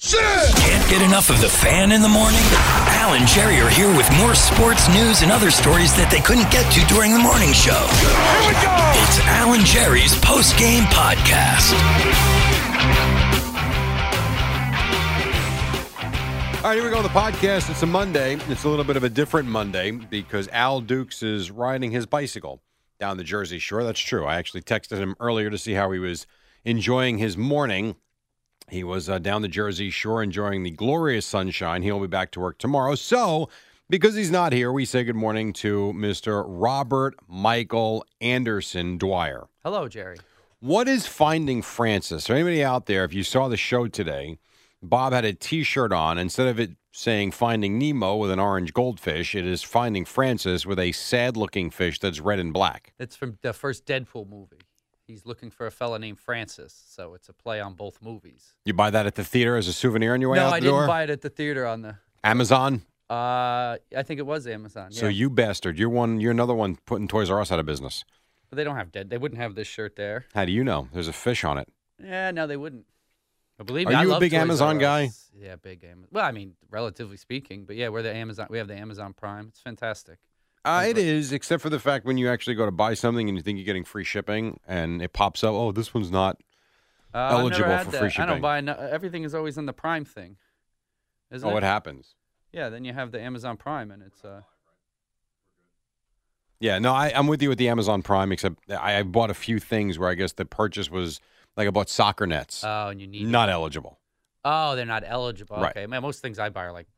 Can't get enough of the fan in the morning? Al and Jerry are here with more sports news and other stories that they couldn't get to during the morning show. Here we go! It's Al and Jerry's post game podcast. All right, here we go on the podcast. It's a Monday. It's a little bit of a different Monday because Al Dukes is riding his bicycle down the Jersey Shore. That's true. I actually texted him earlier to see how he was enjoying his morning. He was uh, down the Jersey Shore enjoying the glorious sunshine. He'll be back to work tomorrow. So, because he's not here, we say good morning to Mr. Robert Michael Anderson Dwyer. Hello, Jerry. What is Finding Francis? For anybody out there, if you saw the show today, Bob had a T-shirt on. Instead of it saying "Finding Nemo" with an orange goldfish, it is "Finding Francis" with a sad-looking fish that's red and black. It's from the first Deadpool movie. He's looking for a fella named Francis, so it's a play on both movies. You buy that at the theater as a souvenir on your way no, out the I didn't buy it at the theater on the. Amazon. Uh, I think it was Amazon. So yeah. you bastard, you're one. You're another one putting Toys R Us out of business. But they don't have dead. They wouldn't have this shirt there. How do you know? There's a fish on it. Yeah, no, they wouldn't. But believe Are me, I you a big Toys Amazon guy? Yeah, big Amazon. Well, I mean, relatively speaking, but yeah, we're the Amazon. We have the Amazon Prime. It's fantastic. Uh, it is, except for the fact when you actually go to buy something and you think you're getting free shipping, and it pops up. Oh, this one's not. Uh, Eligible for that. free shipping. I don't buy. No, everything is always in the Prime thing. Isn't oh, it? it happens. Yeah, then you have the Amazon Prime, and it's uh. Yeah, no, I, I'm with you with the Amazon Prime, except I, I bought a few things where I guess the purchase was like I bought soccer nets, Oh, and you need not eligible. Oh, they're not eligible. Right. Okay, man. Most things I buy are like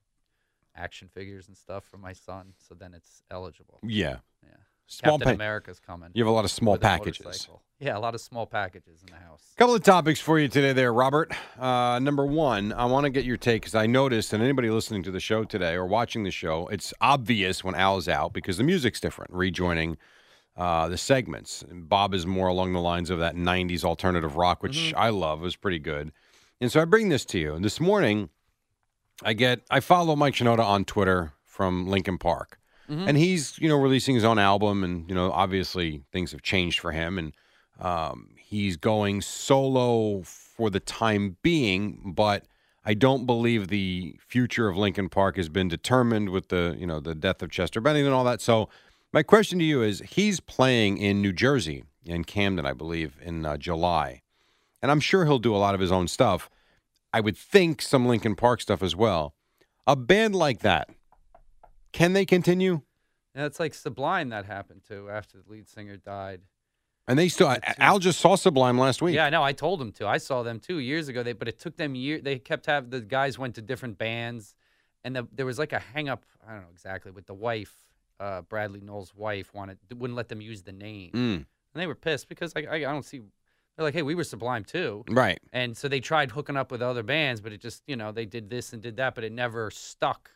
action figures and stuff for my son, so then it's eligible. Yeah, Yeah. small. Captain Pa- America's coming. you have a lot of small packages. motorcycle. Yeah, a lot of small packages in the house. A Couple of topics for you today, there, Robert. Uh, number one, I want to get your take because I noticed, and anybody listening to the show today or watching the show, it's obvious when Al's out because the music's different, rejoining uh, the segments. And Bob is more along the lines of that 90s alternative rock, which I love, it was pretty good. And so I bring this to you. And this morning, I get, I follow Mike Shinoda on Twitter from Linkin Park. And he's, you know, releasing his own album, and you know, obviously things have changed for him, and um, he's going solo for the time being. But I don't believe the future of Linkin Park has been determined with the, you know, the death of Chester Bennington and all that. So, my question to you is: He's playing in New Jersey, in Camden, I believe, in uh, July, and I'm sure he'll do a lot of his own stuff. I would think some Linkin Park stuff as well. A band like that, can they continue? And it's like Sublime that happened to after the lead singer died. And they still. Al just saw Sublime last week. Yeah, I know. I told them to. I saw them two years ago. They, but it took them year. They kept have the guys went to different bands, and the, there was like a hang up. I don't know exactly with the wife. Uh, Bradley Nowell's wife wanted wouldn't let them use the name, Mm, and they were pissed because I, I, I don't see. They're like, hey, we were Sublime too. right. And so they tried hooking up with other bands, but it just, you know, they did this and did that, but it never stuck.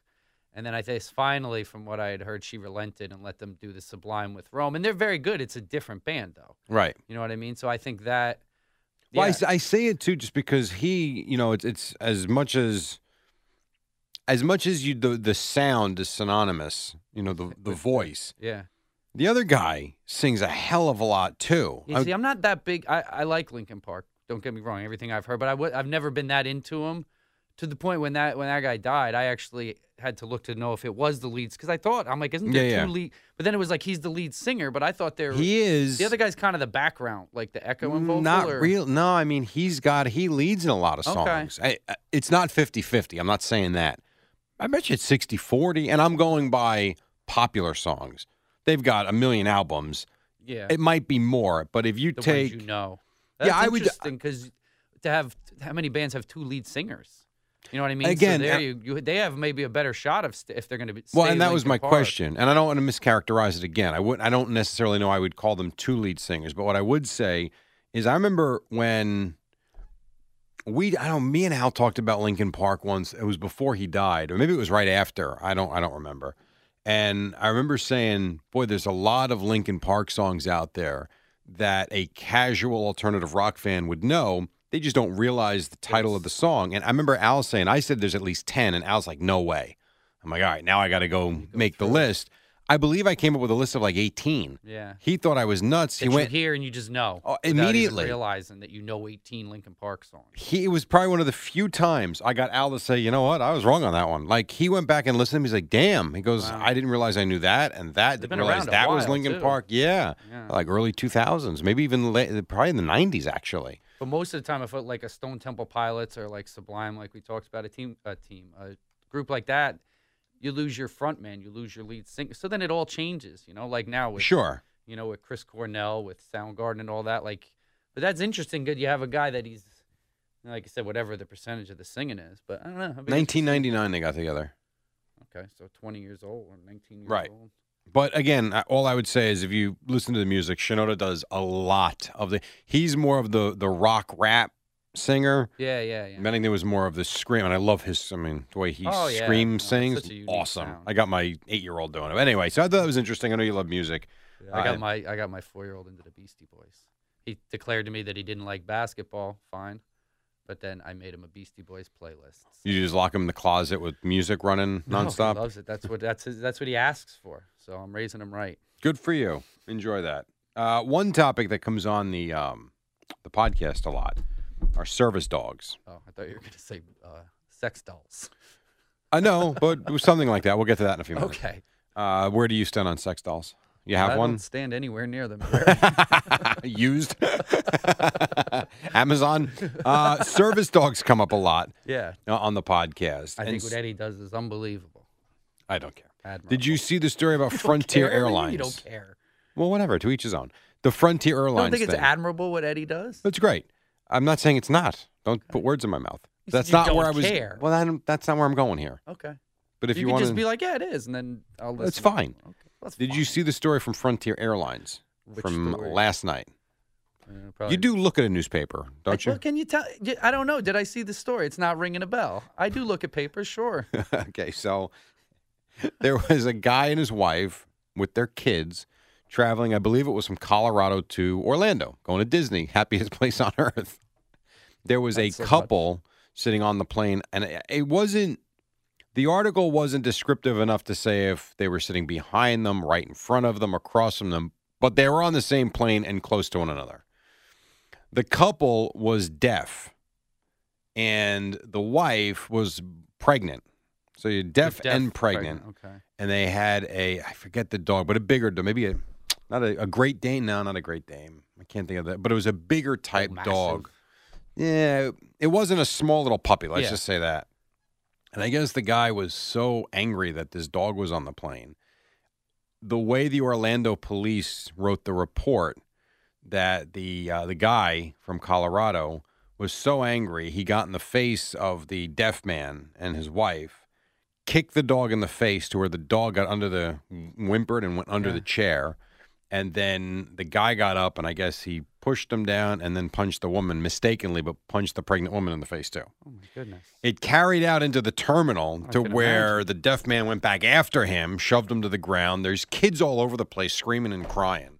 And then I guess finally, from what I had heard, she relented and let them do the Sublime with Rome. And they're very good. It's a different band, though. Right. You know what I mean? So I think that. Well, I yeah. I, say it too, just because he, you know, it's it's as much as as much as you the the sound is synonymous. You know, the the voice. yeah. The other guy sings a hell of a lot too. You see, I'm not that big. I, I like Linkin Park. Don't get me wrong. Everything I've heard, but I w- I've never been that into them. To the point when that when that guy died, I actually had to look to know if it was the leads because I thought I'm like, isn't there Yeah, two yeah. lead? But then it was like he's the lead singer, but I thought there he is the other guy's kind of the background, like the echoing vocal. Not or- real. No, I mean he's got he leads in a lot of Okay. songs. I, I- it's not 50-50. I'm not saying that. I bet you it's 60-40 and I'm going by popular songs. They've got a million albums. Yeah, It might be more, but if you the take you know. Yeah, I would- interesting because to have how many bands have two lead singers? You know what I mean? Again, so there you, you they have maybe a better shot of st- if they're going to be. Well, and that was my Park. question, and I don't want to mischaracterize it again. I would I don't necessarily know I would call them two lead singers, but what I would say is I remember when we I don't me and Al talked about Linkin Park once. It was before he died, or maybe it was right after. I don't I don't remember. And I remember saying, "Boy, there's a lot of Linkin Park songs out there that a casual alternative rock fan would know. They just don't realize the title of the song." And I remember Al saying, "I said there's at least 10," and Al's like, "No way." I'm like, "All right, now I got to go make the list." I believe I came up with a list of like 18. Yeah. He thought I was nuts. That He went. here and you just know Oh, immediately. realizing that you know 18 Linkin Park songs. he it was probably one of the few times I got Al to say, you know what, I was wrong on that one. Like he went back and listened. He's like, damn. He goes, Wow. I didn't realize I knew that and that. Didn't realize that was Linkin too. Park. Yeah. Yeah. like early two thousands, maybe even late, probably in the nineties actually. But most of the time, I felt like a Stone Temple Pilots or like Sublime, like we talked about, a team, a team, a group like that, you lose your front man, you lose your lead singer. So then it all changes, you know. Like now with Sure. you know, with Chris Cornell, with Soundgarden and all that. Like, but that's interesting. Good, you have a guy that he's, like I said, whatever the percentage of the singing is. But I don't know. Nineteen ninety nine they got together. Okay, so 20 years old or 19 years Right. old. But again, all I would say is if you listen to the music, Shinoda does a lot of the. He's more of the the rock rap singer. Yeah, yeah, yeah. Bennington was more of the scream, and I love his. I mean, the way he Oh, yeah. screams, No, sings, awesome. sound. I got my eight-year-old doing it. Anyway, so I thought it was interesting. I know you love music. I got Uh, my I got my four year old into the Beastie Boys. He declared to me that he didn't like basketball. Fine, but then I made him a Beastie Boys playlist. You just lock him in the closet with music running No, he nonstop. loves it. That's what that's his, that's what he asks for. So I'm raising him right. Good for you. Enjoy that. Uh, one topic that comes on the um, the podcast a lot are service dogs. Oh, I thought you were going to say uh, sex dolls. I know, but something like that. We'll get to that in a few minutes. Okay. Uh, where do you stand on sex dolls? You have I one don't stand anywhere near them. used. Amazon uh, service dogs come up a lot yeah. uh, on the podcast. I And think what Eddie does is unbelievable. I don't care. Admirable. Did you see the story about Frontier care? What do you mean Airlines? You don't care. Well, whatever. To each his own. The Frontier Airlines. don't think it's thing. admirable what Eddie does? That's great. I'm not saying it's not. Don't put words in my mouth. You said That's you not where I don't was. care. Well, then that's not where I'm going here. Okay. But if you, you, could want just to, be like, yeah, it is, and then I'll listen. That's fine. Okay. That's did you see the story from Frontier Airlines Which from story? last night? Uh, You do look at a newspaper, don't Well, you? can you tell? y- I don't know. Did I see the story? It's not ringing a bell. I do look at papers, sure. okay, so there was a guy and his wife with their kids traveling. I believe it was from Colorado to Orlando, going to Disney, happiest place on earth. There was a Not so much. couple sitting on the plane, and it, wasn't. The article wasn't descriptive enough to say if they were sitting behind them, right in front of them, across from them, but they were on the same plane and close to one another. The couple was deaf, and the wife was pregnant. So you're deaf, Deaf, and pregnant, Okay. and they had a I forget the dog, but a bigger dog, maybe a not a, a Great Dane. No, not a Great Dane. I can't think of that, but it was a bigger type massive. dog. Yeah, it wasn't a small little puppy. Let's Yeah. just say that. And I guess the guy was so angry that this dog was on the plane. The way the Orlando police wrote the report that the uh, the guy from Colorado was so angry he got in the face of the deaf man and his wife, kicked the dog in the face to where the dog got under the whimpered and went under Yeah. the chair, and then the guy got up and I guess he pushed him down and then punched the woman mistakenly, but punched the pregnant woman in the face too. Oh my goodness. It carried out into the terminal I to where imagine. the deaf man went back after him, shoved him to the ground. There's kids all over the place screaming and crying.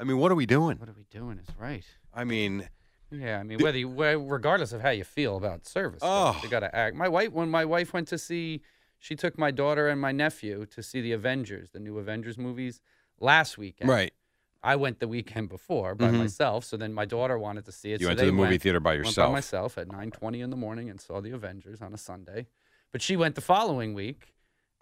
I mean, what are we doing? What are we doing? Is right. I mean, Yeah, I mean, whether you, regardless of how you feel about service, Oh. you got to act. My wife, when my wife went to see, she took my daughter and my nephew to see the Avengers, the new Avengers movies, last weekend. right. I went the weekend before by Mhm. myself, so then my daughter wanted to see it. You so went to the movie went. theater by Went by yourself. myself at 9:20 in the morning and saw the Avengers on a Sunday. But she went the following week,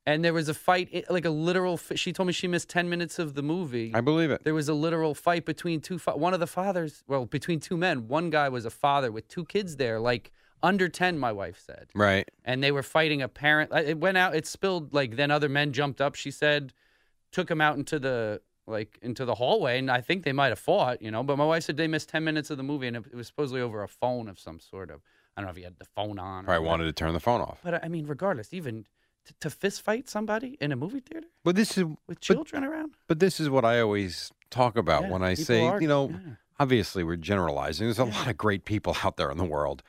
and there was a fight, like a literal. She told me she missed 10 minutes of the movie. I believe it. there was a literal fight between two. One of the fathers, well, between two men. One guy was a father with two kids there, like under 10. My wife said, Right. and they were fighting a parent. It went out. It spilled. Like then other men jumped up. She said, took him out into the like into the hallway, and I think they might have fought, you know. But my wife said they missed ten minutes of the movie, and it, was supposedly over a phone of some sort of. I don't know if he had the phone on. Probably whatever. wanted to turn the phone off. But I mean, regardless, even to, to fist fight somebody in a movie theater But this is with but- children around. But this is what I always talk about Yeah, when I say, are- you know, yeah. obviously we're generalizing. There's a lot of great people out there in the world,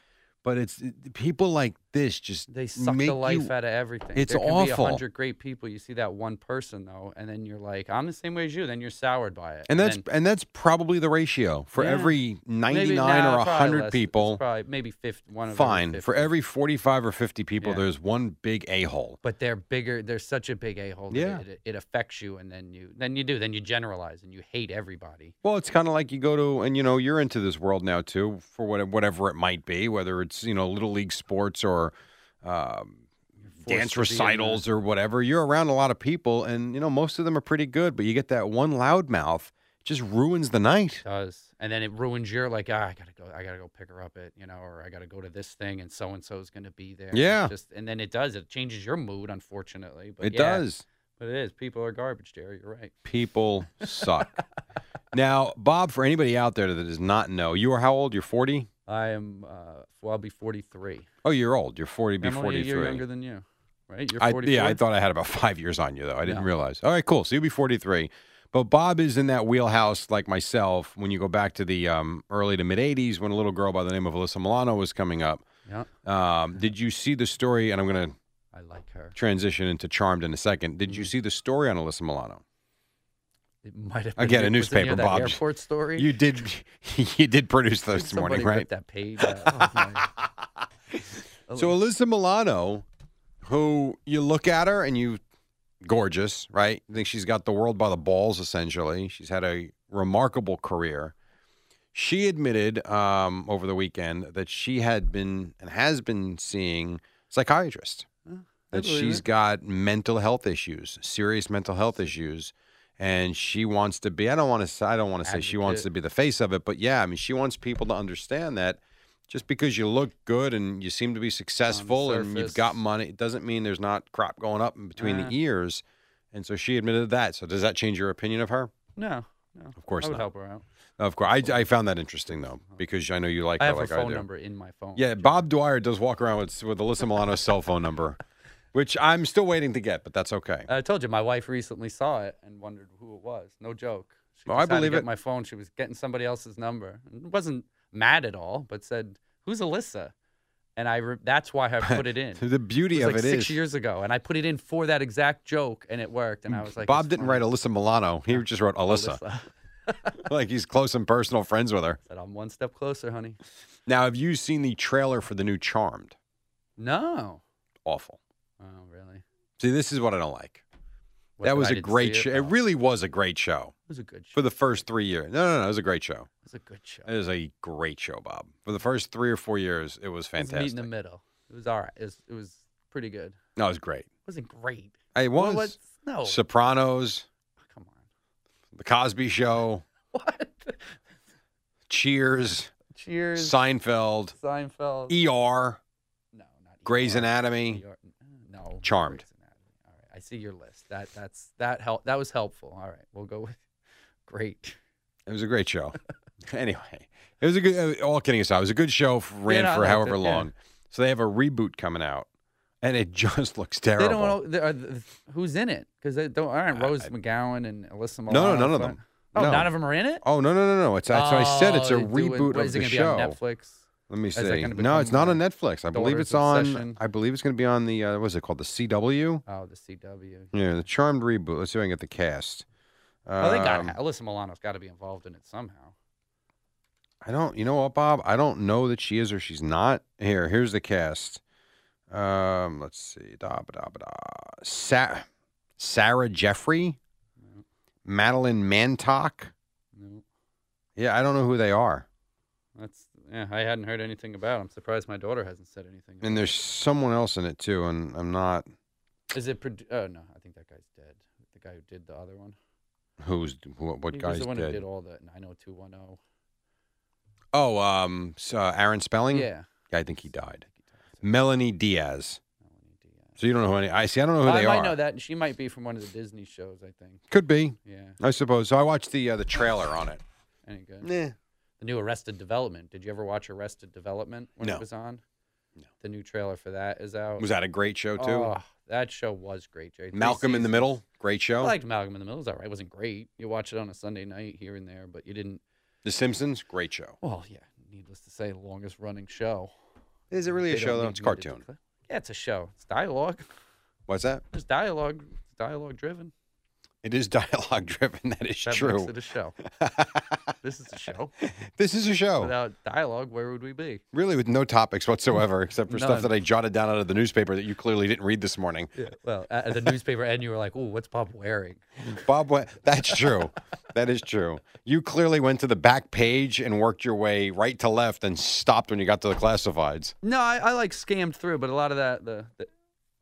but it's people like this just They suck the life you, out of everything. It's there can awful. Be a hundred great people. You see that one person though, and then you're like, I'm the same way as you. Then you're soured by it. and that's then, and that's probably the ratio for Yeah. every 99 nah, or probably 100 less. People. probably maybe 50, one of Fine. 50. For every 45 or 50 people, Yeah. there's one big a-hole. but they're bigger. They're such a big a hole. Yeah. It, it affects you, and then you then you do. Then you generalize and you hate everybody. Well, it's kind of like you go to, and you know, you're into this world now too, for what, whatever it might be, whether it's you know little league sports or um, dance to be in recitals or whatever. You're around a lot of people, and you know most of them are pretty good, but you get that one loudmouth, it just ruins the night. does and then it ruins your like ah, I gotta go I gotta go pick her up at you know or I gotta go to this thing and so and so is gonna be there. and Yeah. just and then it does it changes your mood unfortunately. But It yeah, does. But it is people are garbage, Jerry. You're right. People suck. now, Bob, for anybody out there that does not know, you are how old? You're 40. I am uh well I'll be 43. Oh, you're old. You're 40. Be I'm only a 43. year younger than you, right? You're I, yeah, I thought I had about five years on you, though. I didn't No. realize. All right, cool. So you'll be 43. But Bob is in that wheelhouse, like myself, when you go back to the um, early to mid 80s when a little girl by the name of Alyssa Milano was coming up. Yeah, Um, did you see the story? And I'm going to I like her. transition into Charmed in a second. Did you Mm-hmm. see the story on Alyssa Milano? It might have been Again, a newspaper, that Bob. Airport story. You did. You did produce those this morning, right? That page. out. Oh, So Alyssa Milano, who you look at her and you gorgeous, right? You think she's got the world by the balls essentially. She's had a remarkable career. She admitted um, over the weekend that she had been and has been seeing psychiatrists. That believe she's it. got mental health issues, serious mental health issues, and she wants to be. I don't want to say. I don't want to say she wants to be the face of it, but yeah, I mean, she wants people to understand that just because you look good and you seem to be successful and you've got money, it doesn't mean there's not crap going up in between Nah. the ears. And so she admitted that. So does that change your opinion of her? no, no. Of course I would not. help her out. Of course, I, I found that interesting though uh-huh. because I know you like I her have like her phone I do. number in my phone. Yeah, Bob Dwyer does walk around with with Alyssa Milano's cell phone number, which I'm still waiting to get, but that's okay. I told you my wife recently saw it and wondered who it was. No joke. She Oh, I believe it. My phone. She was getting somebody else's number. And wasn't mad at all, but said, "Who's Alyssa?" And I. Re- that's why I put it in. the beauty It of like it six is, year years ago, and I put it in for that exact joke, and it worked. And I was like, Bob didn't funny. write Alyssa Milano. He just wrote Alyssa, Alyssa. like he's close and personal friends with her. Said I'm one step closer, honey. Now, have you seen the trailer for the new Charmed? No. Awful. Oh, really? See, this is what I don't like. What, that was I a great show. it? It Oh, really was a great show It was a good show. for the first three years. No, no, no. It was a great show. it was a good show. It was a great show, Bob. For the first three or four years, it was It was fantastic. meet in the middle. It was all right. It was, it was pretty good. no, it was great. It wasn't great. It was. was- no. Sopranos, Come on. The Cosby Show, What? Cheers, Cheers. Seinfeld, Seinfeld. ER, no, not ER. Grey's. Anatomy. ER. No. Charmed. All right. I see your list. That that's that help. That was helpful. All right. We'll go with great. It was a great show. anyway, it was a good. uh, All kidding aside, it was a good show. Ran no, for however it, yeah. long. So they have a reboot coming out, and it just looks terrible. They don't know they are who's in it because they don't aren't Rose McGowan and Alyssa no, Milano. none of them. Oh, No. none of them are in it. Oh no no no no! It's that's what I said. It's a Oh, do it- of is it gonna show. Be on Netflix. Let me see. No, it's not on Netflix. I believe it's on. Obsession? I believe it's going to be on the. Uh, what's it called? The CW. Oh, the CW. Yeah, the Charmed reboot. Let's see if I can get the cast. Oh, they got Um, Alyssa Milano's got to be involved in it somehow. I don't. You know what, Bob? I don't know that she is or she's not. Here, here's the cast. Um, let's see. Da ba da ba da. Sa- Sarah Jeffery, Madeleine Mantock. No, Yeah, I don't know who they are. that's yeah. I hadn't heard anything about. it. I'm surprised my daughter hasn't said anything. And there's someone else in it too, and I'm not. Is it? Produ- oh no, I think that guy's dead. The guy who did the other one. Who's what? What he guy's was the one dead? who did all the 90210. Oh, um, so, uh, Aaron Spelling. Yeah. I think he died. Melonie Diaz. Melonie Diaz. So you don't know who any. I see. I don't know who they are. I they might are. know that. and She might be from one of the Disney shows. I think. Could be. Yeah. I suppose. So I watched the uh, the trailer on it. Any good? Nah. The new Arrested Development. Did you ever watch Arrested Development when No. it was on? No. The new trailer for that is out. Was that a great show too? Oh, that show was great, Jay. Malcolm in the. Middle. Great show. I liked Malcolm in the Middle. It was all right. It wasn't great. You watch it on a Sunday night here and there, but you didn't. the Simpsons. Great show. Well, yeah. Needless to say, the longest running show. Is it really a They don't show though? It's a cartoon. Yeah, it's a show. It's dialogue. What's that? It's dialogue. It's dialogue driven. It is dialogue driven. That is That true. makes it a show. this is a show. this is a show. Without dialogue, where would we be? Really, with no topics whatsoever, except for stuff that I jotted down out of the newspaper that you clearly didn't read this morning. Yeah. Well, at the newspaper, and you were like, "Ooh, what's Bob wearing?" Bob, went, that's true. that is true. You clearly went to the back page and worked your way right to left and stopped when you got to the classifieds. No, I, I like scammed through, but a lot of that the, the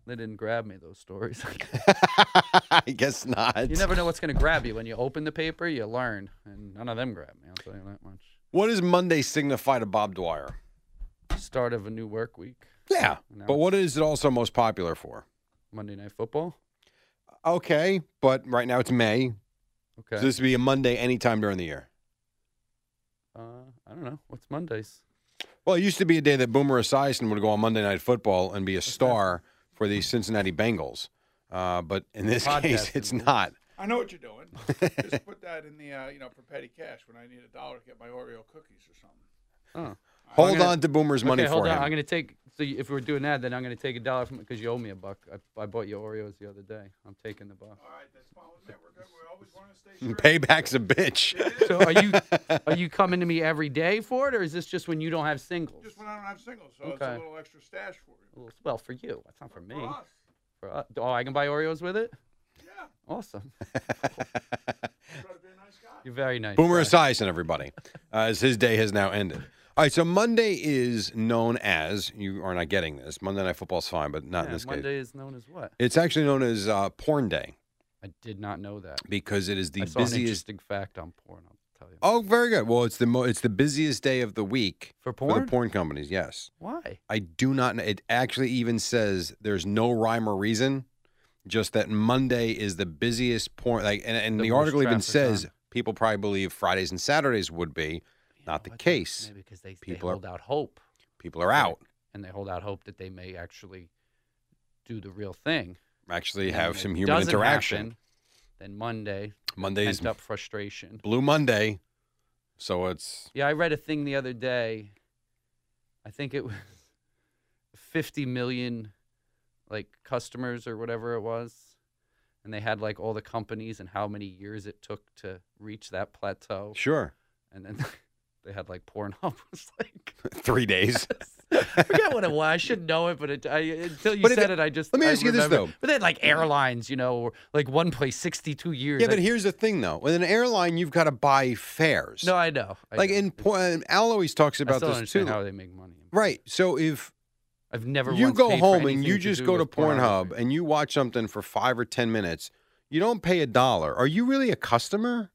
they didn't grab me. Those stories. I guess not. you never know what's going to grab you when you open the paper. You learn, and none of them grabbed me. I'll tell you that much. What does Monday signify to Bob Dwyer? Start of a new work week. Yeah. Now But what is it also most popular for? Monday Night Football. Okay, but right now it's May. Okay. So this would be a Monday anytime during the year. uh, I don't know. What's Mondays? Well, it used to be a day that Boomer Esiason would go on Monday Night Football and be a star for the Cincinnati Bengals. Uh, but in this case, it's not. I know what you're doing. Just put that in the, uh, you know, for petty cash when I need a dollar to get my Oreo cookies or something. Oh. Hold gonna- on to Boomer's money okay, hold for on. him. I'm going to take. So you- if we're doing that, then I'm going to take a dollar from because you owe me a buck. I, I bought you Oreos the other day. I'm taking the buck. All right, that's fine with me. We're good. We always want to stay straight. Payback's a bitch. So are you are you coming to me every day for it, or is this just when you don't have singles? Just when I don't have singles, so it's Okay. a little extra stash for you. Well, Well, for you. That's not for me. For us. For us. Oh, I can buy Oreos with it. Yeah. Awesome. Try to be a nice guy. You're very nice. Boomer guy. Esiason, everybody, uh, as his day has now ended. All right, so Monday is known as, you are not getting this. Monday Night Football's fine, but not in Yeah, this case. Monday is known as what? It's actually known as uh, Porn Day I did not know that. because it is the I saw an busiest. interesting fact on porn. I'll tell you. Oh, very good. Well, it's the mo- it's the busiest day of the week for for porn? the porn companies. Yes, Why? I do not know. It actually even says there's no rhyme or reason, just that Monday is the busiest porn. Like, and, and The the, article even says on. people probably believe Fridays and Saturdays would be. Not the case. Maybe because they, they People are- hold out hope. People are out. And they hold out hope that they may actually do the real thing. Actually, And have some human interaction. happen, then Monday, Monday's pent up frustration. Blue Monday, so it's Yeah, I read a thing the other day. I think it was 50 million like customers or whatever it was. And they had like all the companies and how many years it took to reach that plateau. sure And then they had like Pornhub was like three days. I forget what it was. I should know it, but it, I, until you But said it- it, I just let me I ask you this, though. But they had like airlines, you know, or like one place 62 years. yeah, I- but here's the thing, though. With an airline, you've got to buy fares. no, I know. I like know. in and Al always talks I about this too. how they make money. Right. So if I've never. you go home and you just go to Pornhub and you watch something for five or ten minutes, you don't pay a dollar. Are you really a customer?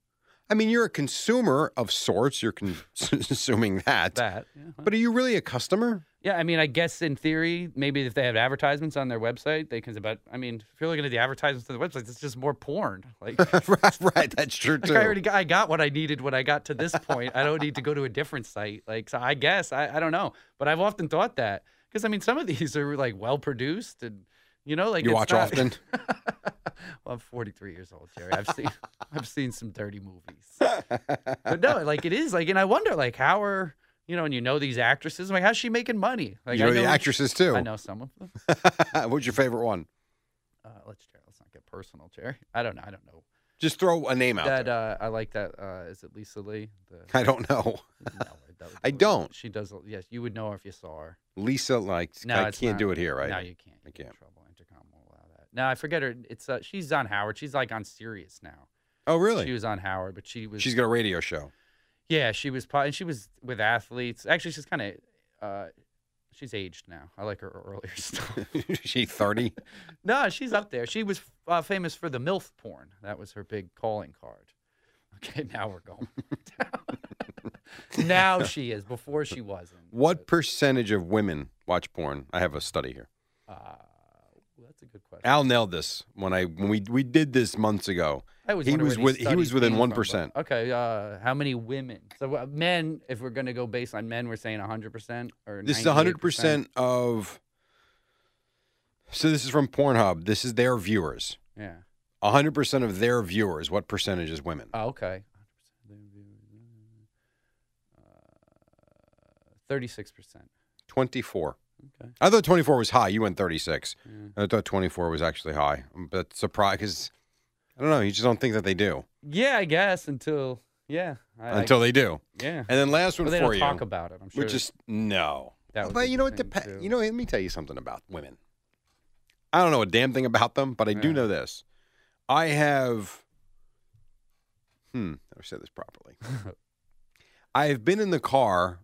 I mean, you're a consumer of sorts. You're con- consuming that. that. Yeah. But are you really a customer? yeah, I mean, I guess in theory, maybe if they have advertisements on their website, they can. But I mean, if you're looking at the advertisements on the website, it's just more porn. Like, right, right. That's true like too. I already got, I got what I needed when I got to this point. I don't need to go to a different site. Like, so I guess I, I don't know, but I've often thought that because I mean, some of these are like well produced and you know, like you watch not- often. well, I'm 43 years old, Jerry. I've seen I've seen some dirty movies, but no, like it is like, and I wonder like how are you know, and you know these actresses, like how's she making money? Like you I know the know- actresses too. I know some of them. What's your favorite one? Uh, let's Jerry, let's not get personal, Jerry. I don't know. I don't know Just throw a name out that. Uh, I like that. Uh, is it Lisa Lee? The, I don't know. no, would- I don't. She does. Yes, you would know her if you saw her. Lisa, like, No, I can't not. do it here, right? No, you can't. I can't. Trouble. Intercom won't allow that. No, I forget her. It's uh, she's on Howard. She's like on Sirius now. Oh, really? She was on Howard, but she was. She's got a radio show. Yeah, she was. And she was with athletes. Actually, she's kind of. Uh, she's aged now. I like her earlier stuff. she 30? no, she's up there. She was uh, famous for the MILF porn. That was her big calling card. Okay, now we're going. now she is. Before she wasn't. What percentage of women watch porn? I have a study here. Uh, let's That's a good question. Al nailed this when I when we we did this months ago. I always he was with he was within one percent. Okay, uh, how many women? So uh, men, if we're going to go based on men, we're saying 100% or This is 98%? hundred percent of. So this is from Pornhub. This is their viewers. Yeah. hundred percent of their viewers. What percentage is women? Oh, okay. Uh, 36%. Twenty-four. Okay. I thought twenty-four was high. You went thirty-six. Yeah. I thought twenty-four was actually high. But surprise because I don't know. You just don't think that they do Yeah, I guess until yeah. I, until they do. Yeah. And then last one Well, they for don't you, talk about it. I'm sure. which is no. that but you know what? depends. You know, let me tell you something about women. I don't know a damn thing about them, but I do know this. I have. Hmm. I said this properly. I have been in the car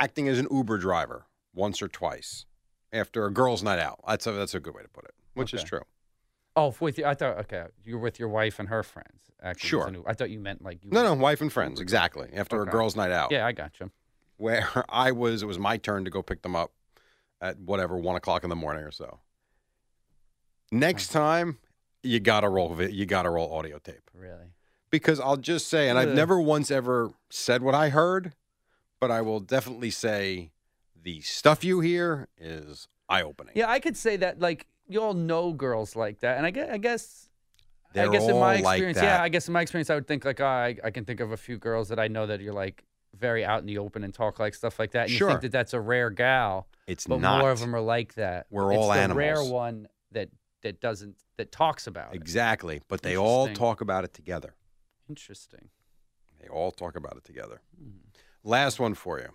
acting as an Uber driver once or twice after a girls' night out. That's a that's a good way to put it, which is true. Oh, with you, I thought okay, you're with your wife and her friends. Actually, Sure. I thought you meant like you. No, were- no, wife and friends, exactly. After a girls' night out, Yeah, I got you. where I was, it was my turn to go pick them up at whatever one o'clock in the morning or so. Next time, you gotta roll you gotta roll audio tape Really. because I'll just say, and I've never once ever said what I heard, but I will definitely say the stuff you hear is eye opening. Yeah, I could say that. Like you all know girls like that, and I guess I guess. They're I guess in my experience, that. yeah, I guess in my experience, I would think like, oh, I, I can think of a few girls that I know that you're like very out in the open and talk like stuff like that. And you Sure. think that that's a rare gal, It's but not more of them are like that. We're it's all the rare one that that doesn't that talks about it. exactly, but they all talk about it together. Interesting. They all talk about it together. Hmm. Last one for you.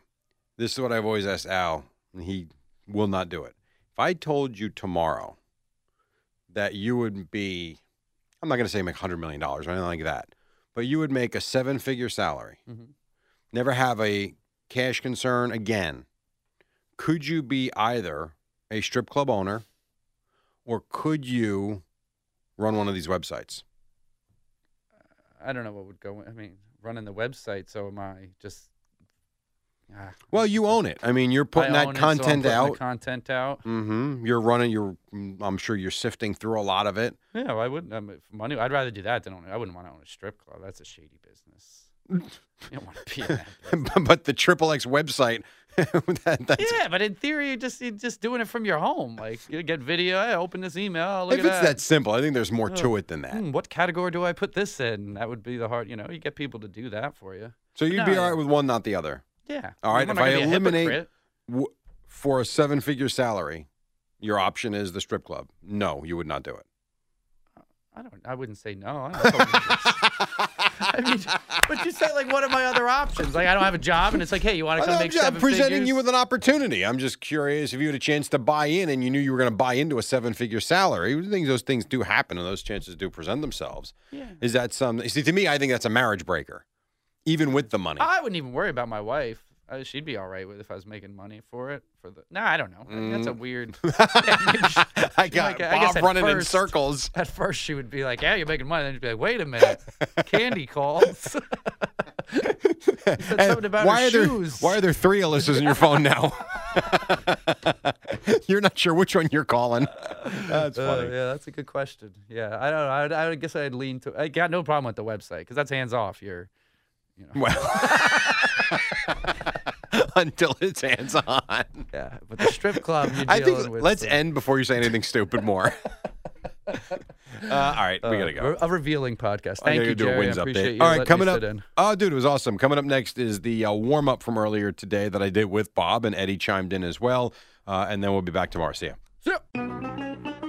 This is what I've always asked Al, and he will not do it. If I told you tomorrow that you would be, I'm not going to say make $100 million or anything like that, but you would make a seven figure salary, Mhm. never have a cash concern again, could you be either a strip club owner or could you run one of these websites? I don't know what would go. I mean, running the website. So am I just? Ah, Well, you own it. I mean, you're putting I that own it, so I'm content putting the out. content out. Mm-hmm. You're running. You're. mm, I'm sure you're sifting through a lot of it. Yeah, well, I wouldn't. I mean, money. I'd rather do that than own. I wouldn't want to own a strip club. That's a shady business. you don't want to be in that. business. but the Triple X website. that, that's, yeah, but in theory, you're just you're just doing it from your home. Like you get video. Hey, open this email. Look if it's that. that simple, I think there's more to Oh. it than that. Hmm, what category do I put this in? That would be the hard. You know, you get people to do that for you. So you'd No, be all right with one, not the other. Yeah. All right, if I gonna be a eliminate-. W- for a seven-figure salary, your option is the strip club. No, you would not do it. I don't. I wouldn't say no. I, mean, but you say like, what are my other options? Like, I don't have a job, and it's like, hey, you want to come make I'm seven presenting figures? you with an opportunity. I'm just curious if you had a chance to buy in and you knew you were going to buy into a seven-figure salary. I think those things do happen and those chances do present themselves. Yeah. Is that some? See, to me, I think that's a marriage breaker, even with the money. I wouldn't even worry about my wife. Uh, she'd be all right with if I was making money for it. For the no, I don't know. I mean, that's a weird. Yeah, she- I got I guess Bob at running in first- circles. At first, she would be like, "Yeah, you're making money." Then she'd be like, "Wait a minute, candy calls." And something about why are there. Why are there three Alyssas in your phone now? you're not sure which one you're calling. That's Uh, funny. yeah, that's a good question. Yeah, I don't know. I'd, I guess I'd lean to. I got no problem with the website because that's hands off. You're, you know. Well, until it's hands on. Yeah, but the strip club, you're I think with. let's some- end before you say anything stupid more. uh, all right, we uh, gotta go. A revealing podcast. Thank gotta you, do a Jerry. wins I update. appreciate you. All right, coming up. sit in. Oh, dude, it was awesome. Coming up next is the uh, warm up from earlier today that I did with Bob, and Eddie chimed in as well. Uh, and then we'll be back tomorrow. See ya.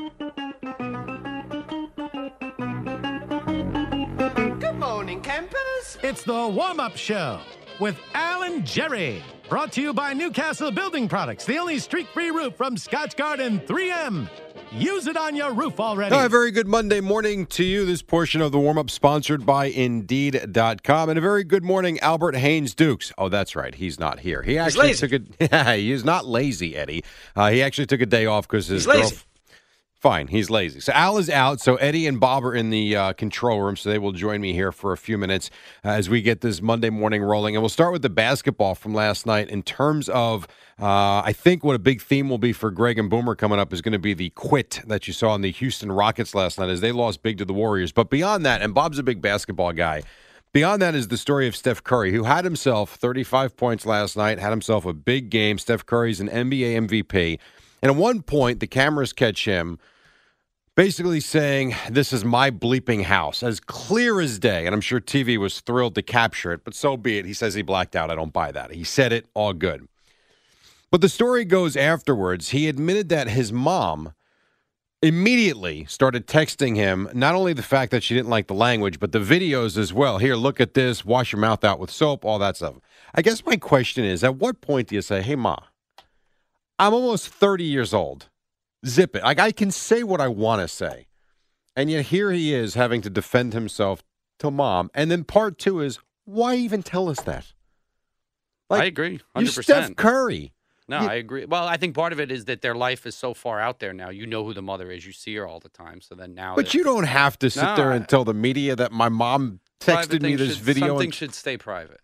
It's the warm up show with Alan Jerry. Brought to you by Newcastle Building Products, the only streak free roof from Scotchgard 3M. Use it on your roof already. All right, very good Monday morning to you. This portion of the warm up sponsored by Indeed.com. And a very good morning, Albert Haynes Dukes. Oh, that's right. He's not here. He actually took a. Yeah, he is not lazy, Eddie. Uh, he actually took a day off because his He's lazy. girl- Fine, he's lazy. So Al is out. So Eddie and Bob are in the uh, control room. So they will join me here for a few minutes uh, as we get this Monday morning rolling. And we'll start with the basketball from last night. In terms of, uh, I think what a big theme will be for Greg and Boomer coming up is going to be the quit that you saw in the Houston Rockets last night as they lost big to the Warriors. But beyond that, and Bob's a big basketball guy. Beyond that is the story of Steph Curry, who had himself 35 points last night, had himself a big game. Steph Curry's an NBA MVP. And at one point, the cameras catch him basically saying, This is my bleeping house, as clear as day. And I'm sure TV was thrilled to capture it, but so be it. He says he blacked out. I don't buy that. He said it, all good. But the story goes afterwards. He admitted that his mom immediately started texting him not only the fact that she didn't like the language, but the videos as well. Here, look at this, wash your mouth out with soap, all that stuff. I guess my question is at what point do you say, Hey, Ma, I'm almost 30 years old. Zip it. Like I can say what I want to say. And yet here he is having to defend himself to mom. And then part two is why even tell us that? I agree, You're 100%. Steph Curry. No, You- I agree. Well, I think part of it is that their life is so far out there now. You know who the mother is. You see her all the time. So then now, But you don't have to sit No, there and tell the media that my mom texted me this video. Something And should stay private.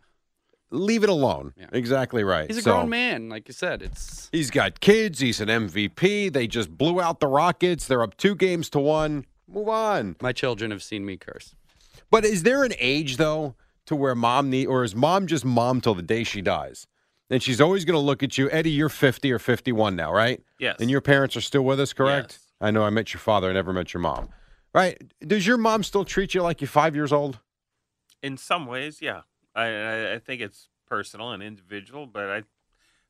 Leave it alone. Yeah. Exactly right. He's a So, grown man, like you said. It's He's got kids. He's an MVP. They just blew out the Rockets. They're up two games to one. Move on. my children have seen me curse. But is there an age though to where mom need, or is mom just mom till the day she dies? And she's always going to look at you, Eddie. You're 50 or 51 now, right? Yes. And your parents are still with us, correct? Yes. I know. I met your father. I never met your mom. Right? Does your mom still treat you like you're five years old? In some ways, yeah. I, I I think it's personal and individual, but I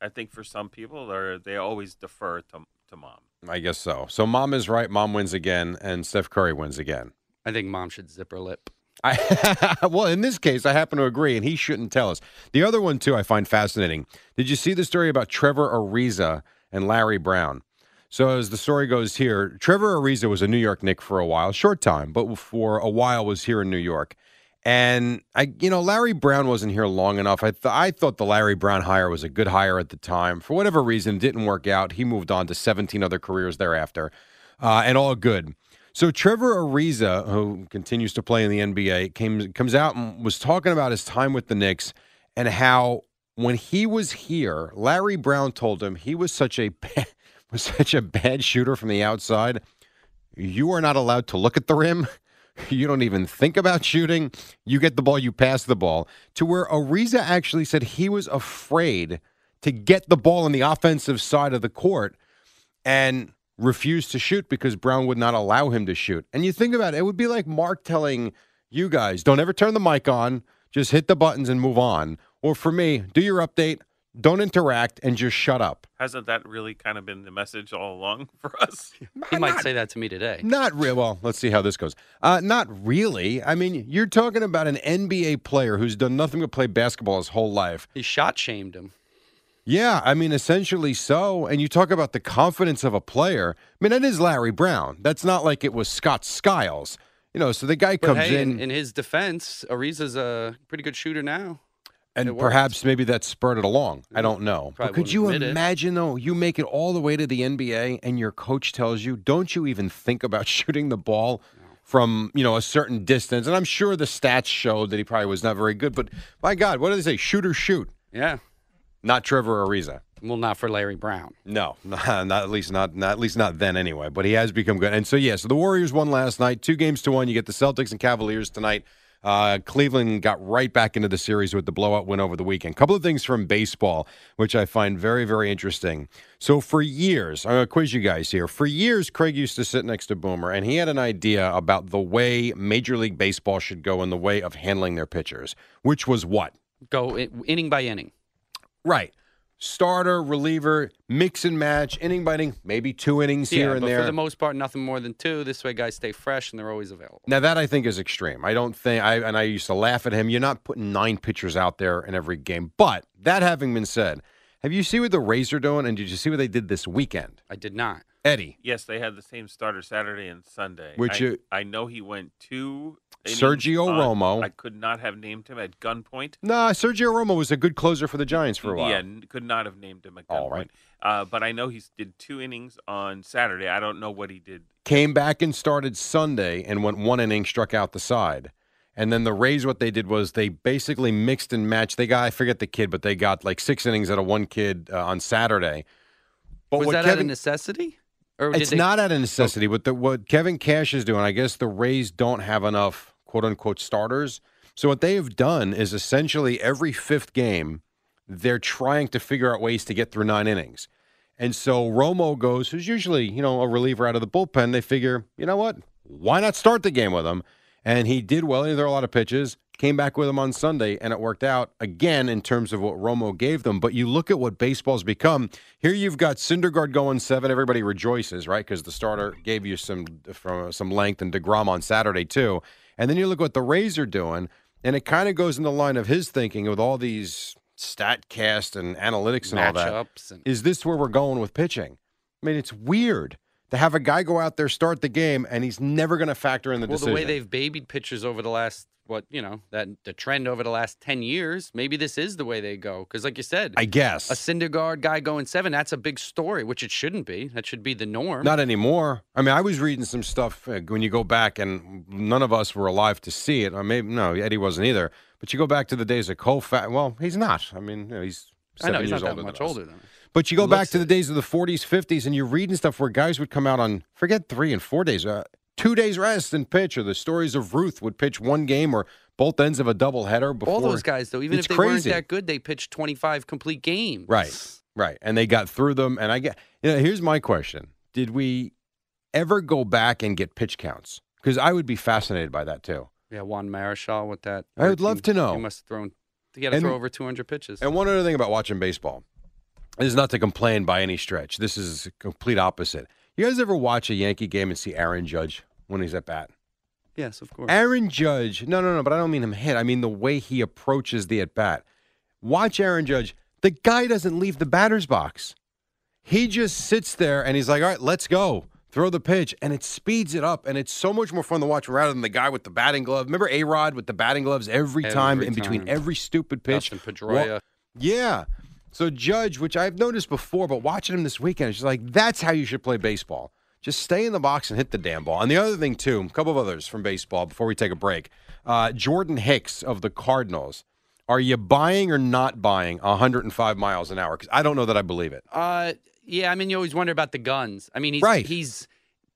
I think for some people, they they always defer to to mom. I guess so. So mom is right. Mom wins again, and Steph Curry wins again. I think mom should zip her lip. I, well, in this case, I happen to agree, and he shouldn't tell us. The other one, too, I find fascinating. Did you see the story about Trevor Ariza and Larry Brown? So, as the story goes here, Trevor Ariza was a New York Knick for a while, short time, but for a while was here in New York. And I, you know, Larry Brown wasn't here long enough. I, th- I thought the Larry Brown hire was a good hire at the time. For whatever reason, didn't work out. He moved on to 17 other careers thereafter, uh, and all good. So Trevor Ariza, who continues to play in the NBA, came comes out and was talking about his time with the Knicks and how when he was here, Larry Brown told him he was such a bad, was such a bad shooter from the outside. You are not allowed to look at the rim. You don't even think about shooting. You get the ball, you pass the ball. To where Ariza actually said he was afraid to get the ball on the offensive side of the court and refused to shoot because Brown would not allow him to shoot. And you think about it, it would be like Mark telling you guys, don't ever turn the mic on, just hit the buttons and move on. Or for me, do your update, don't interact, and just shut up. Hasn't that really kind of been the message all along for us? He might say that to me today. Not real. Well, let's see how this goes. Uh, not really. I mean, you're talking about an NBA player who's done nothing but play basketball his whole life. He shot shamed him. Yeah, I mean, essentially so. And you talk about the confidence of a player. I mean, that is Larry Brown. That's not like it was Scott Skiles. You know, so the guy But comes hey, in, in, in his defense, Ariza's a pretty good shooter now. And it worked. perhaps maybe that spurred it along. I don't know. Probably But could you admit it. imagine, though, you make it all the way to the NBA and your coach tells you, don't you even think about shooting the ball from, you know, a certain distance? And I'm sure the stats showed that he probably was not very good. But my God, what do they say? Shoot or shoot? Yeah. Not Trevor Ariza. Well, not for Larry Brown. No, not, not at least not, not at least not then anyway. But he has become good. And so yeah, so the Warriors won last night, two games to one. You get the Celtics and Cavaliers tonight. Uh, Cleveland got right back into the series with the blowout win over the weekend. couple of things from baseball, which I find very, very interesting. So for years, I'm going to quiz you guys here. For years, Craig used to sit next to Boomer, and he had an idea about the way Major League Baseball should go in the way of handling their pitchers, which was what? Go in, inning by inning. Right. Starter, reliever, mix and match, inning by inning, maybe two innings yeah, here and but there. for the most part, nothing more than two. This way, guys stay fresh and they're always available. now that I think is extreme. I don't think I and I used to laugh at him. You're not putting nine pitchers out there in every game. But that having been said, Have you seen what the Rays are doing? And did you see what they did this weekend? I did not. Eddie, Yes, they had the same starter Saturday and Sunday. Which I, you- I know he went two. Sergio on- Romo. I could not have named him at gunpoint. nah, Sergio Romo was a good closer for the Giants for a while. Yeah, could not have named him at gunpoint. All right. Uh, but I know he did two innings on Saturday. I don't know what he did. Came back and started Sunday and went one inning, struck out the side. And then the Rays, what they did was they basically mixed and matched. They got, I forget the kid, but they got like six innings out of one kid uh, on Saturday. But was what that out Kevin, of necessity? Or It's they- not out of necessity, but the, what Kevin Cash is doing, I guess the Rays don't have enough quote unquote starters. So what they have done is essentially every fifth game, they're trying to figure out ways to get through nine innings. And so Romo goes, who's usually, you know, a reliever out of the bullpen. They figure, you know what? Why not start the game with him? And he did well. He threw a lot of pitches, came back with them on Sunday, and it worked out again in terms of what Romo gave them. But you look at what baseball's become. Here you've got Syndergaard going seven. Everybody rejoices, right? Because the starter gave you some from some length and Degrom on Saturday too. And then you look at what the Rays are doing, and it kind of goes in the line of his thinking with all these Statcast and analytics and all that. and Is this where we're going with pitching? I mean, it's weird to have a guy go out there start the game and he's never going to factor in the decision. well, decision. the way they've babied pitchers over the last what you know that the trend over the last ten years, maybe this is the way they go. Because, like you said, I guess a Syndergaard guy going seven, that's a big story, which it shouldn't be. That should be the norm. Not anymore. I mean, I was reading some stuff uh, when you go back, and none of us were alive to see it. Or maybe no, Eddie wasn't either. But you go back to the days of Koufax. Well, he's not. I mean, you know, he's I know he's years not that older much than older than us. But you go back to the days of the 40s, 50s, and you're reading stuff where guys would come out on forget three and four days, uh, two days rest and pitch. Or the stories of Ruth would pitch one game or both ends of a doubleheader before. All those guys, though, even if they weren't that good, they pitched 25 complete games. Right. Right. And they got through them. And I get, you know, here's my question Did we ever go back and get pitch counts? Because I would be fascinated by that too. Yeah, Juan Marichal with that. I would love to know. He must have thrown. He got to throw over 200 pitches. And one other thing about watching baseball this is not to complain by any stretch. This is complete opposite. You guys ever watch a Yankee game and see Aaron Judge when he's at bat? yes, of course. Aaron Judge, no, no, no, but I don't mean him hit. I mean the way he approaches the at bat. Watch Aaron Judge. The guy doesn't leave the batter's box. He just sits there and he's like, all right, let's go. Throw the pitch. And it speeds it up. And it's so much more fun to watch rather than the guy with the batting glove. Remember A Rod with the batting gloves every, time Every in between every stupid pitch? Pedroia. Wa- yeah. So Judge, which I've noticed before, but watching him this weekend, it's just like that's how you should play baseball. Just stay in the box and hit the damn ball. And the other thing too, a couple of others from baseball before we take a break. Uh, Jordan Hicks of the Cardinals. Are you buying or not buying 105 miles an hour? Because I don't know that I believe it. Uh, yeah, I mean, you always wonder about the guns. I mean, he's, Right. he's,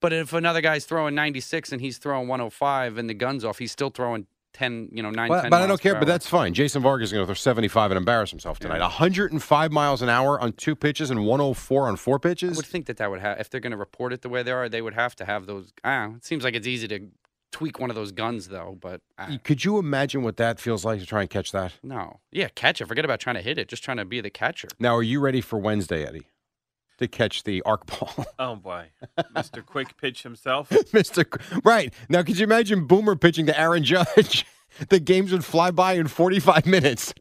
but if another guy's throwing 96 and he's throwing 105 and the gun's off, he's still throwing 10, you know, 9, Well, 10 but I don't care. But that's fine. Jason Vargas is going to throw 75 and embarrass himself tonight. 105 miles an hour on two pitches and 104 on four pitches. I would think that that would have, if they're going to report it the way they are, they would have to have those. Ah, it seems like it's easy to tweak one of those guns, though, but ah, Could you imagine what that feels like to try and catch that? no. Yeah, catch it. Forget about trying to hit it. Just trying to be the catcher. Now, are you ready for Wednesday, Eddie, to catch the arc ball? Oh boy, Mr. Quick Pitch himself. Mr. Qu- Right. Now, could you imagine Boomer pitching to Aaron Judge? the games would fly by in 45 minutes.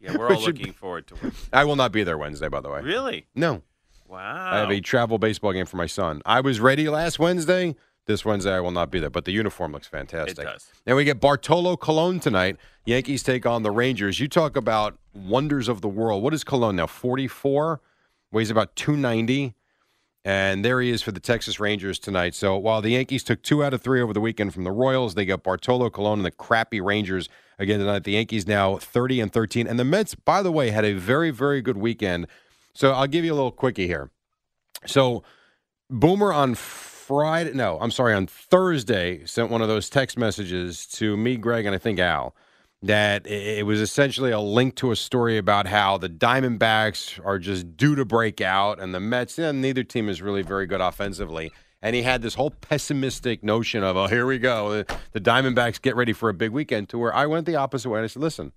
Yeah, we're all should- looking forward to it. I will not be there Wednesday, by the way. Really? No. Wow. I have a travel baseball game for my son. I was ready last Wednesday. This Wednesday, I will not be there, but the uniform looks fantastic. It does. And we get Bartolo Colon tonight. Yankees take on the Rangers. You talk about wonders of the world. What is Colon now? 44? Weighs about 290. And there he is for the Texas Rangers tonight. So while the Yankees took two out of three over the weekend from the Royals, they got Bartolo Colon and the crappy Rangers again tonight. The Yankees now 30 and 13. And the Mets, by the way, had a very, very good weekend. So I'll give you a little quickie here. So Boomer on Friday, no, I'm sorry, on Thursday sent one of those text messages to me, Greg, and I think Al that it was essentially a link to a story about how the Diamondbacks are just due to break out and the Mets, yeah, neither team is really very good offensively. And he had this whole pessimistic notion of, oh, here we go. The, the Diamondbacks get ready for a big weekend to where I went the opposite way. And I said, listen,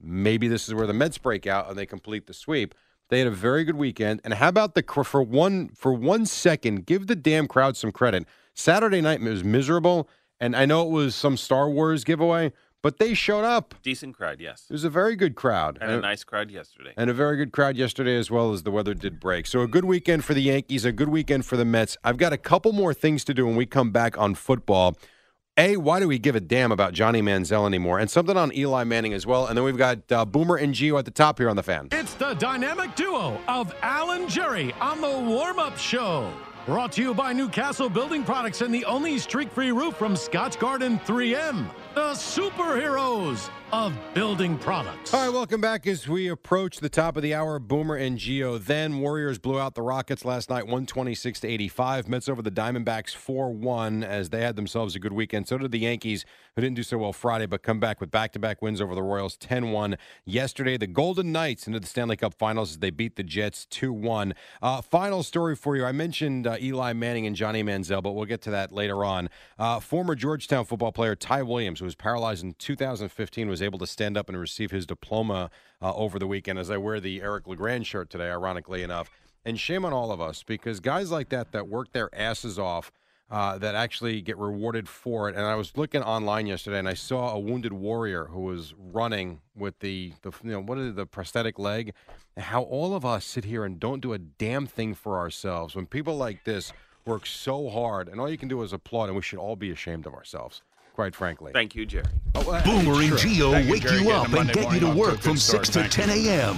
maybe this is where the Mets break out and they complete the sweep. They had a very good weekend. And how about the for one for one second, give the damn crowd some credit. Saturday night was miserable, and I know it was some Star Wars giveaway, but they showed up. Decent crowd, yes. It was a very good crowd. And a nice crowd yesterday. and a very good crowd yesterday as well as the weather did break. So a good weekend for the Yankees, a good weekend for the Mets. I've got a couple more things to do when we come back on football. A, why do we give a damn about Johnny Manziel anymore? And something on Eli Manning as well. And then we've got uh, Boomer and Gio at the top here on the fan. It's the dynamic duo of Al and Jerry on the warm up show. Brought to you by Newcastle Building Products and the only streak free roof from Scotchgard and 3M. The superheroes of building products. All right, welcome back as we approach the top of the hour. Boomer and Gio. Then Warriors blew out the Rockets last night, 126 to 85. Mets over the Diamondbacks 4 1 as they had themselves a good weekend. So did the Yankees, who didn't do so well Friday, but come back with back to back wins over the Royals 10 1 yesterday. The Golden Knights into the Stanley Cup finals as they beat the Jets 2 1. Uh, final story for you. I mentioned uh, Eli Manning and Johnny Manziel, but we'll get to that later on. Uh, former Georgetown football player Ty Williams, who was paralyzed in 2015, was able to stand up and receive his diploma uh, over the weekend as I wear the Eric LeGrand shirt today, ironically enough. And shame on all of us because guys like that that work their asses off uh, that actually get rewarded for it. And I was looking online yesterday and I saw a wounded warrior who was running with the, the you know, what is it, the prosthetic leg. How all of us sit here and don't do a damn thing for ourselves when people like this work so hard and all you can do is applaud and we should all be ashamed of ourselves, quite frankly. Thank you, Jerry. Oh, well, Boomer and. Gio wake Jerry. you up and get you to morning off to a work from 6 to 10 a.m.